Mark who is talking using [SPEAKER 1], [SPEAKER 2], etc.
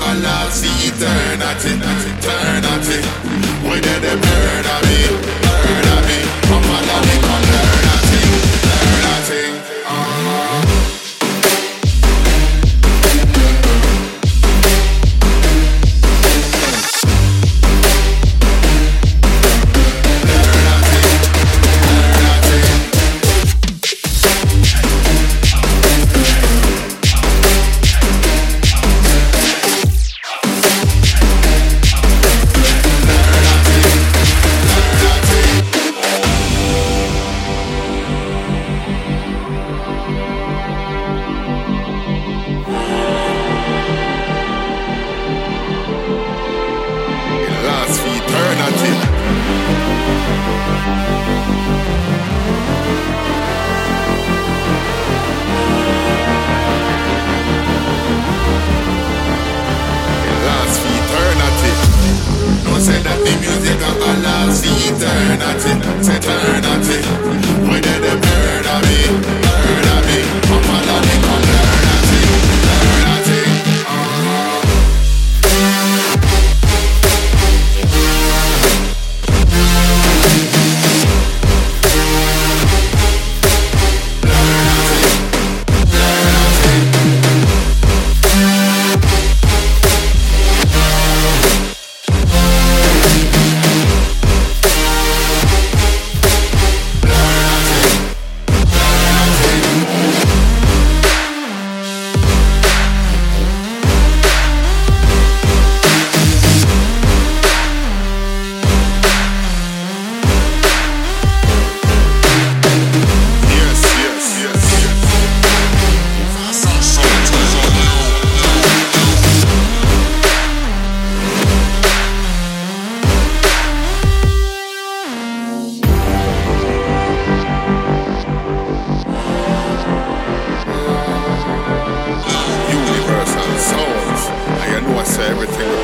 [SPEAKER 1] a lost eternity, eternity. Whether they murder me. eternity, the balance, eternity, eternity. to everything.